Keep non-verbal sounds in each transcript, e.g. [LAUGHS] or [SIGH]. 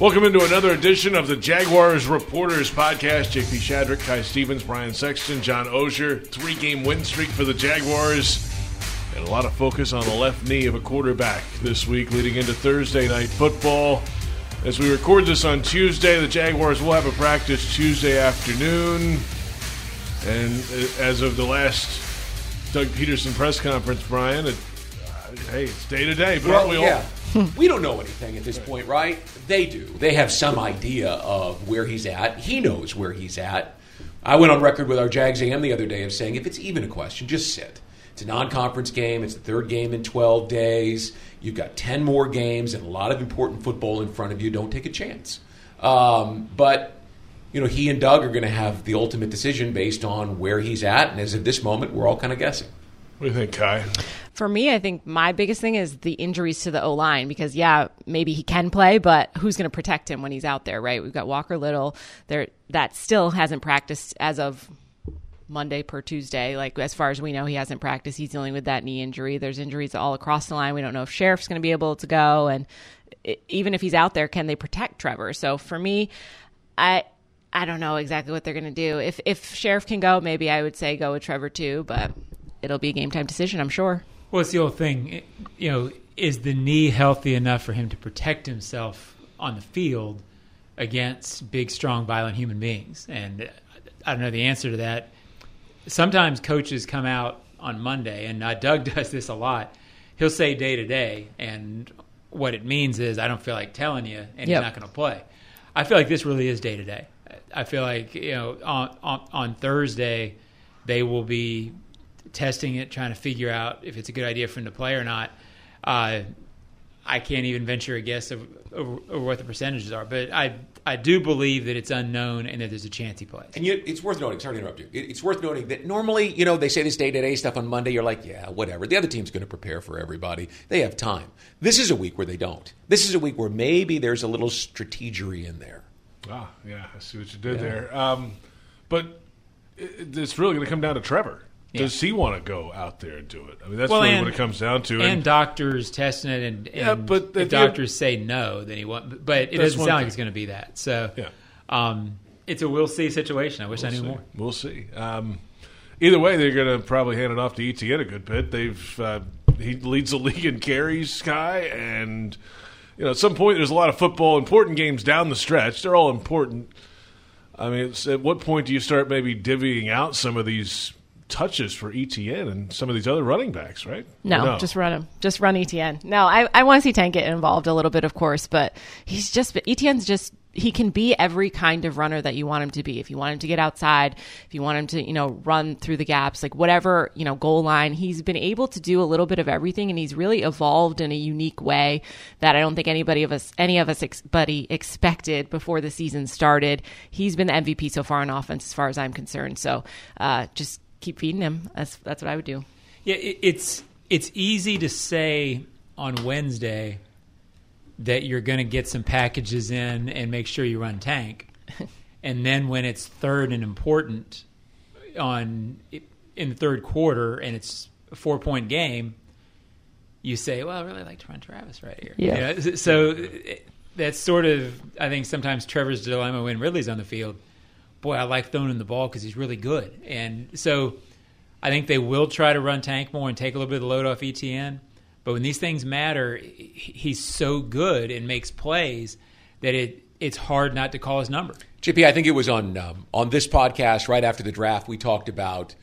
Welcome into another edition of the Jaguars Reporters Podcast. JP Shadrick, Kai Stevens, Brian Sexton, John Oehser. Three game win streak for the Jaguars. And a lot of focus on the left knee of a quarterback this week leading into Thursday night football. As we record this on Tuesday, the Jaguars will have a practice Tuesday afternoon. And as of the last Doug Pederson press conference, Brian, it, uh, hey, it's day to day, but Well, we yeah. [LAUGHS] we don't know anything at this point, right? They do. They have some idea of where he's at. He knows where he's at. I went on record with our Jags AM the other day of saying if it's even a question, just sit. It's a non conference game. It's the third game in 12 days. You've got 10 more games and a lot of important football in front of you. Don't take a chance. Um, but, you know, he and Doug are going to have the ultimate decision based on where he's at. And as of this moment, we're all kind of guessing. What do you think, Kai? For me, I think my biggest thing is the injuries to the O line because yeah, maybe he can play, but who's going to protect him when he's out there, right? We've got Walker Little there that still hasn't practiced as of Monday per Tuesday. Like as far as we know, he hasn't practiced. He's dealing with that knee injury. There's injuries all across the line. We don't know if Sheriff's going to be able to go, and i even if he's out there, can they protect Trevor? So for me, I. I don't know exactly what they're going to do. If if Sheriff can go, maybe I would say go with Trevor too, but it'll be a game time decision, I'm sure. Well, it's the old thing. It- You know, is the knee healthy enough for him to protect himself on the field against big, strong, violent human beings? And I don't know the answer to that. Sometimes coaches come out on Monday, and uh, Doug [LAUGHS] does this a lot. He'll say day to day, and what it means is I don't feel like telling you, and Yep. he's not going to play. I feel like this really is day to day. I feel like you know on, on on Thursday they will be testing it, trying to figure out if it's a good idea for him to play or not. Uh, I can't even venture a guess of, over, over what the percentages are, but I I do believe that it's unknown and that there's a chance he plays. And you, it's worth noting. Sorry to interrupt you. It- It's worth noting that normally, you know, they say this day to day stuff on Monday. You're like, yeah, whatever. The other team's going to prepare for everybody. They have time. This is a week where they don't. This is a week where maybe there's a little strategery in there. Ah, yeah, I see what you did there. Um, but it, it's really going to come down to Trevor. Does he want to go out there and do it? I mean, that's Well, really and- what it comes down to. and doctors testing it, and, and Yeah, but if if doctors say no, then he won't. But it doesn't sound like it's going to be that. So, Yeah. um, it's a we'll see situation. I wish I knew we'll see. more. We'll see. Um, either way, they're going to probably hand it off to ETN a good bit. They've uh, he leads the [LAUGHS] league in carries, Kai, and you know at some point there's a lot of football important games down the stretch. They're all important. I mean, it's, at what point do you start maybe divvying out some of these touches for ETN and some of these other running backs? Right? No, Or just run him. Just run ETN. No, I, I want to see Tank get involved a little bit, of course, but he's just ETN's just he can be every kind of runner that you want him to be. If you want him to get outside, if you want him to, you know, run through the gaps, like whatever, you know, goal line, he's been able to do a little bit of everything and he's really evolved in a unique way that I don't think anybody of us any of us ex- buddy expected before the season started. He's been the MVP so far on offense as far as I'm concerned. So, uh, just keep feeding him. That's that's what I would do. Yeah, it, it's it's easy to say on Wednesday that you're going to get some packages in and make sure you run tank, [LAUGHS] and then when it's third and important on in the third quarter and it's a four point game, you say, "Well, I really like to run Travis right here." Yeah. You know, so it- that's sort of I think sometimes Trevor's dilemma when Ridley's on the field. Boy, I like throwing him the ball because he's really good, and so. I think they will try to run Tank more and take a little bit of the load off ETN. But when these things matter, he's so good and makes plays that it it's hard not to call his number. JP, I think it was on um, on this podcast right after the draft. We talked about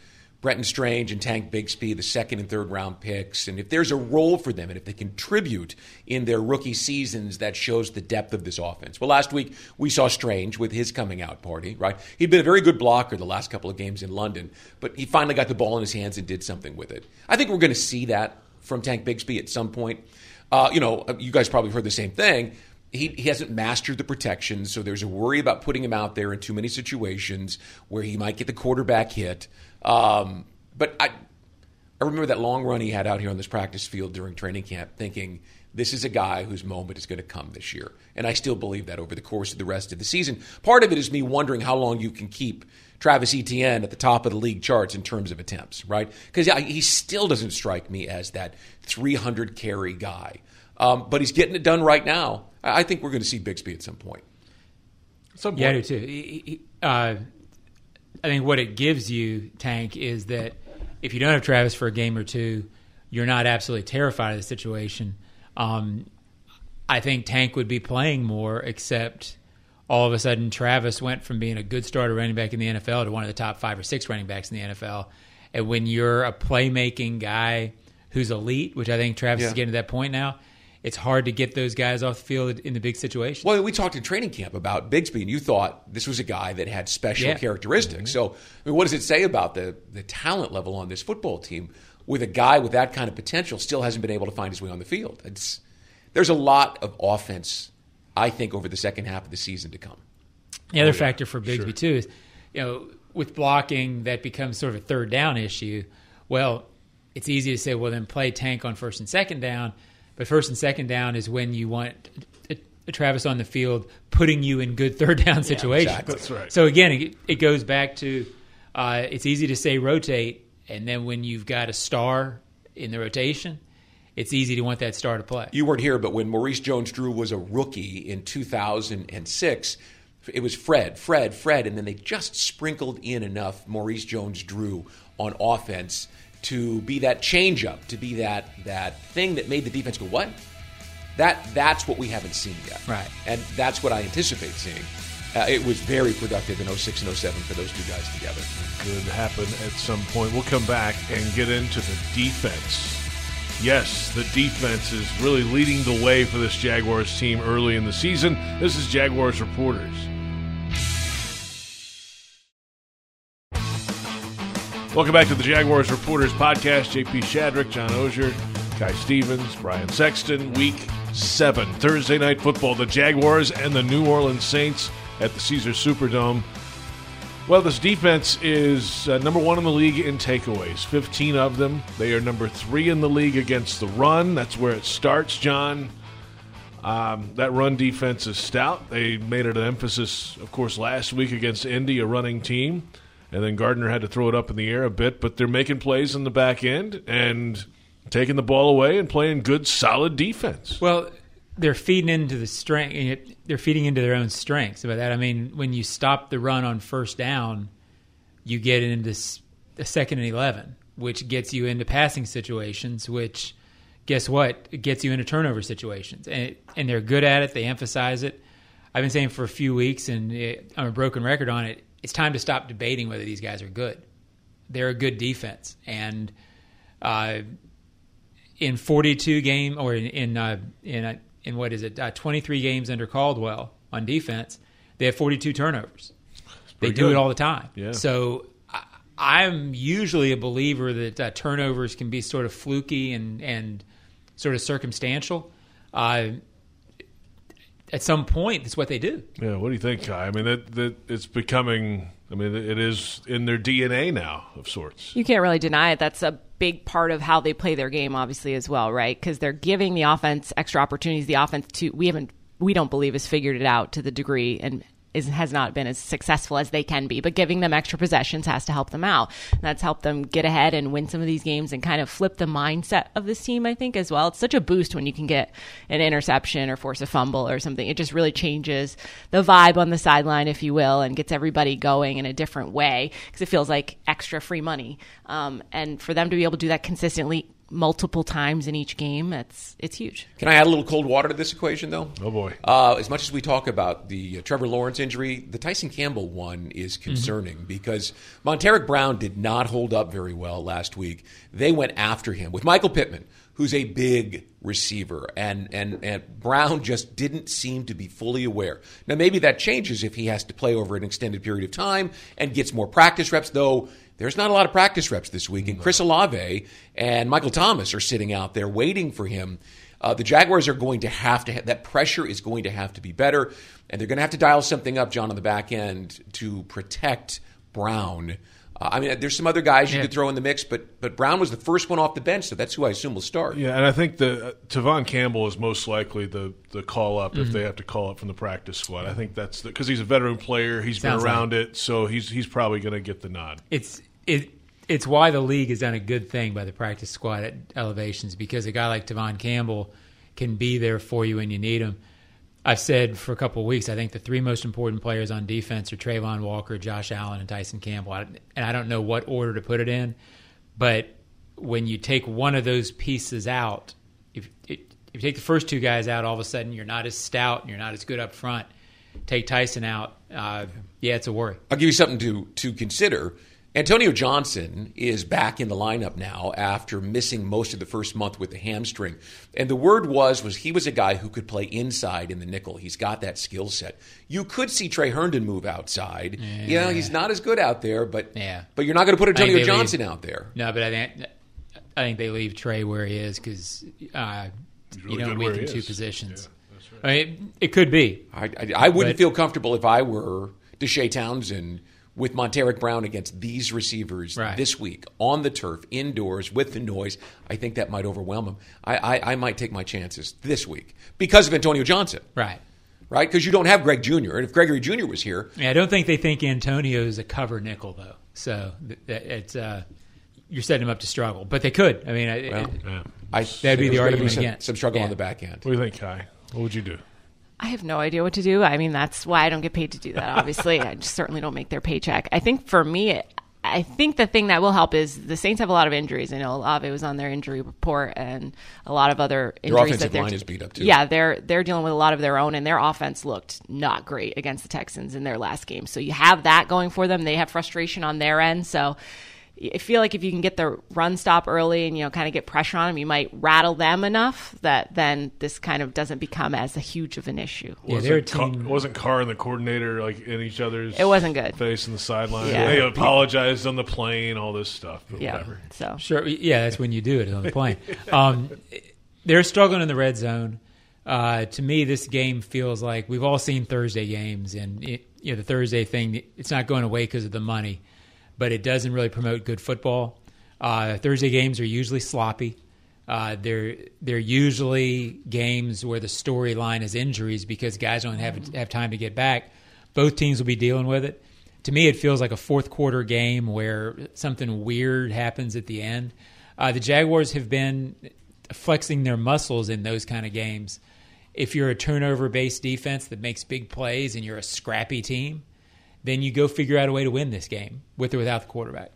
Brenton Strange and Tank Bigsby, the second and third round picks, and if there's a role for them and if they contribute in their rookie seasons, that shows the depth of this offense. Well, last week we saw Strange with his coming out party. Right, he'd been a very good blocker the last couple of games in London, but he finally got the ball in his hands and did something with it. I think we're going to see that from Tank Bigsby at some point. Uh, you know, you guys probably heard the same thing he, he hasn't mastered the protection, so there's a worry about putting him out there in too many situations where he might get the quarterback hit. Um, but I, I remember that long run he had out here on this practice field during training camp, thinking this is a guy whose moment is going to come this year, and I still believe that over the course of the rest of the season. Part of it is me wondering how long you can keep Travis Etienne at the top of the league charts in terms of attempts, right? Because he still doesn't strike me as that 300 carry guy. Um, but he's getting it done right now. I I think we're going to see Bigsby at some point. Some Yeah, I do too. He- he- Uh, I think what it gives you, Tank, is that if you don't have Travis for a game or two, you're not absolutely terrified of the situation. Um, I think Tank would be playing more, except all of a sudden Travis went from being a good starter running back in the NFL to one of the top five or six running backs in the NFL. And when you're a playmaking guy who's elite, which I think Travis is getting to that point now, it's hard to get those guys off the field in the big situations. Well, we talked in training camp about Bigsby, and you thought this was a guy that had special Yeah. characteristics. Mm-hmm. So, I mean, what does it say about the, the talent level on this football team with a guy with that kind of potential still hasn't been able to find his way on the field? It's, there's a lot of offense, I think, over the second half of the season to come. The other oh, factor for Bigsby too is, you know, with blocking that becomes sort of a third down issue. Well, it's easy to say, well, then play Tank on first and second down, but first and second down is when you want a, a Travis on the field putting you in good third down situations. exactly. That's right. So again, it, it goes back to uh, it's easy to say rotate, and then when you've got a star in the rotation, it's easy to want that star to play. You weren't here, but when Maurice Jones-Drew was a rookie in 2006, it was Fred, Fred, Fred, and then they just sprinkled in enough Maurice Jones-Drew on offense to be that changeup, to be that that thing that made the defense go, "What?" That that's what we haven't seen yet, Right. And that's what I anticipate seeing. Uh, it was very productive in 06 and 07 for those two guys together. could happen at some point. We'll come back and get into the defense. Yes, the defense is really leading the way for this Jaguars team early in the season. This is Jaguars Reporters. Welcome back to the Jaguars Reporters podcast. JP Shadrick, John Oehser, Kai Stevens, Brian Sexton. Week seven, Thursday night football. The Jaguars and the New Orleans Saints at the Caesar Superdome. Well, this defense is uh, number one in the league in takeaways, 15 of them. They are number three in the league against the run. That's where it starts, John. Um, that run defense is stout. They made it an emphasis, of course, last week against Indy, a running team. And then Gardner had to throw it up in the air a bit, but they're making plays in the back end and taking the ball away and playing good, solid defense. Well, they're feeding into the strength. They're feeding into their own strengths. By that, I mean when you stop the run on first down, you get into a second and eleven, which gets you into passing situations. Which, guess what? It gets you into turnover situations, and and they're good at it. They emphasize it. I've been saying for a few weeks, and it, I'm a broken record on it. It's time to stop debating whether these guys are good. They're a good defense, and uh, in 42 game or in in uh, in, uh, in what is it uh, 23 games under Caldwell on defense, they have 42 turnovers. They do good. it all the time. Yeah. So I, I'm usually a believer that uh, turnovers can be sort of fluky and and sort of circumstantial. At some point, that's what they do. Yeah, what do you think, Kai? I mean, that, that it's becoming. I mean, it is in their DNA now, of sorts. You can't really deny it. That's a big part of how they play their game, obviously, as well, right? Because they're giving the offense extra opportunities. The offense to we haven't we don't believe has figured it out to the degree and is, has not been as successful as they can be. But giving them extra possessions has to help them out. And that's helped them get ahead and win some of these games and kind of flip the mindset of this team. I think as well. It's such a boost when you can get an interception or force a fumble or something. It just really changes the vibe on the sideline, if you will, and gets everybody going in a different way because it feels like extra free money. Um, and for them to be able to do that consistently multiple times in each game, it's it's huge. Can I add a little cold water to this equation, though? Oh boy. Uh, as much as we talk about the uh, Trevor Lawrence injury, the Tyson Campbell one is concerning because Montaric Brown did not hold up very well last week. They went after him with Michael Pittman, who's a big receiver, and, and, and Brown just didn't seem to be fully aware. Now, maybe that changes if he has to play over an extended period of time and gets more practice reps, though there's not a lot of practice reps this week, and Chris Olave and Michael Thomas are sitting out there waiting for him. Uh, the Jaguars are going to have to, ha- that pressure is going to have to be better, and they're going to have to dial something up, John, on the back end to protect Brown. Uh, I mean, there's some other guys you Yeah. could throw in the mix, but but Brown was the first one off the bench, so that's who I assume will start. Yeah, and I think the uh, Tevaughn Campbell is most likely the the call up if they have to call up from the practice squad. I think that's because he's a veteran player. He's Sounds been around it, so he's he's probably going to get the nod. it's it it's why the league has done a good thing by the practice squad at elevations because a guy like Tevaughn Campbell can be there for you when you need them. I've said for a couple of weeks, I think the three most important players on defense are Travon Walker, Josh Allen, and Tyson Campbell. And I don't know what order to put it in, but when you take one of those pieces out, if, if you take the first two guys out, all of a sudden you're not as stout and you're not as good up front. Take Tyson out, uh, yeah, it's a worry. I'll give you something to to consider. Antonio Johnson is back in the lineup now after missing most of the first month with the hamstring. And the word was was he was a guy who could play inside in the nickel. He's got that skill set. You could see Tre Herndon move outside. Yeah. You know, he's not as good out there, but yeah. but you're not going to put Antonio Johnson leave, out there. No, but I think I think they leave Tre where he is because uh, really you don't weaken two positions. Yeah, right. I mean, it could be. I, I, I wouldn't but, feel comfortable if I were Deshea Townsend with Montaric Brown against these receivers right. this week on the turf, indoors, with the noise, I think that might overwhelm him. I, I, I might take my chances this week because of Antonio Johnson. Right. Right? Because you don't have Greg Junior And if Gregory Junior was here. Yeah, I don't think they think Antonio is a cover nickel, though. So it's. Uh, you're setting him up to struggle, but they could. I mean, well, it, yeah. I, that'd be the argument some, against some struggle yeah. on the back end. What do you think, Kai? What would you do? I have no idea what to do. I mean, that's why I don't get paid to do that. [LAUGHS] Obviously, I certainly don't make their paycheck. I think for me, I think the thing that will help is the Saints have a lot of injuries. I know Olave was on their injury report, and a lot of other injuries. Their offensive that line is beat up too. Yeah, they're they're dealing with a lot of their own, and their offense looked not great against the Texans in their last game. So you have that going for them. They have frustration on their end. So I feel like if you can get the run stop early and you know kind of get pressure on them, you might rattle them enough that then this kind of doesn't become as a huge of an issue. Yeah, wasn't, Carr, wasn't Carr and the coordinator like in each other's? It wasn't good. Face in the sideline. Yeah. They apologized on the plane, all this stuff. yeah. Whatever. So sure, yeah, that's when you do it on the plane. [LAUGHS] um, they're struggling in the red zone. Uh, to me, this game feels like we've all seen Thursday games, and it, you know the Thursday thing. It's not going away because of the money but it doesn't really promote good football. Uh, Thursday games are usually sloppy. Uh, they're they're usually games where the storyline is injuries because guys don't have have time to get back. Both teams will be dealing with it. To me, it feels like a fourth quarter game where something weird happens at the end. Uh, the Jaguars have been flexing their muscles in those kind of games. If you're a turnover based defense that makes big plays and you're a scrappy team, then you go figure out a way to win this game with or without the quarterback.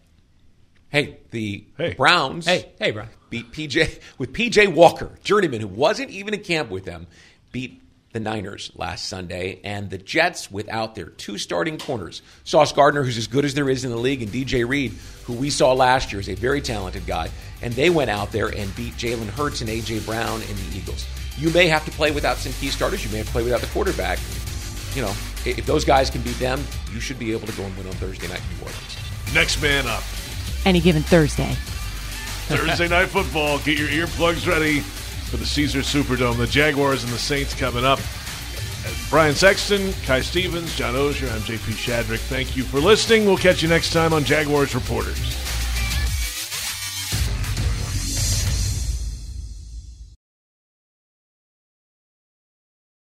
Hey, the hey. Browns. Hey, hey, Brian. Beat PJ with PJ Walker, journeyman who wasn't even in camp with them, beat the Niners last Sunday, and the Jets without their two starting corners. Sauce Gardner, who's as good as there is in the league, and DJ Reed, who we saw last year is a very talented guy, and they went out there and beat Jalen Hurts and AJ Brown and the Eagles. You may have to play without some key starters. You may have to play without the quarterback you know, if those guys can beat them, you should be able to go and win on Thursday night in New Orleans. Next man up. Any given Thursday. Thursday night football. Get your earplugs ready for the Caesar Superdome. The Jaguars and the Saints coming up. Brian Sexton, Kai Stevens, John Oehser, I'm JP Shadrick. Thank you for listening. We'll catch you next time on Jaguars Reporters.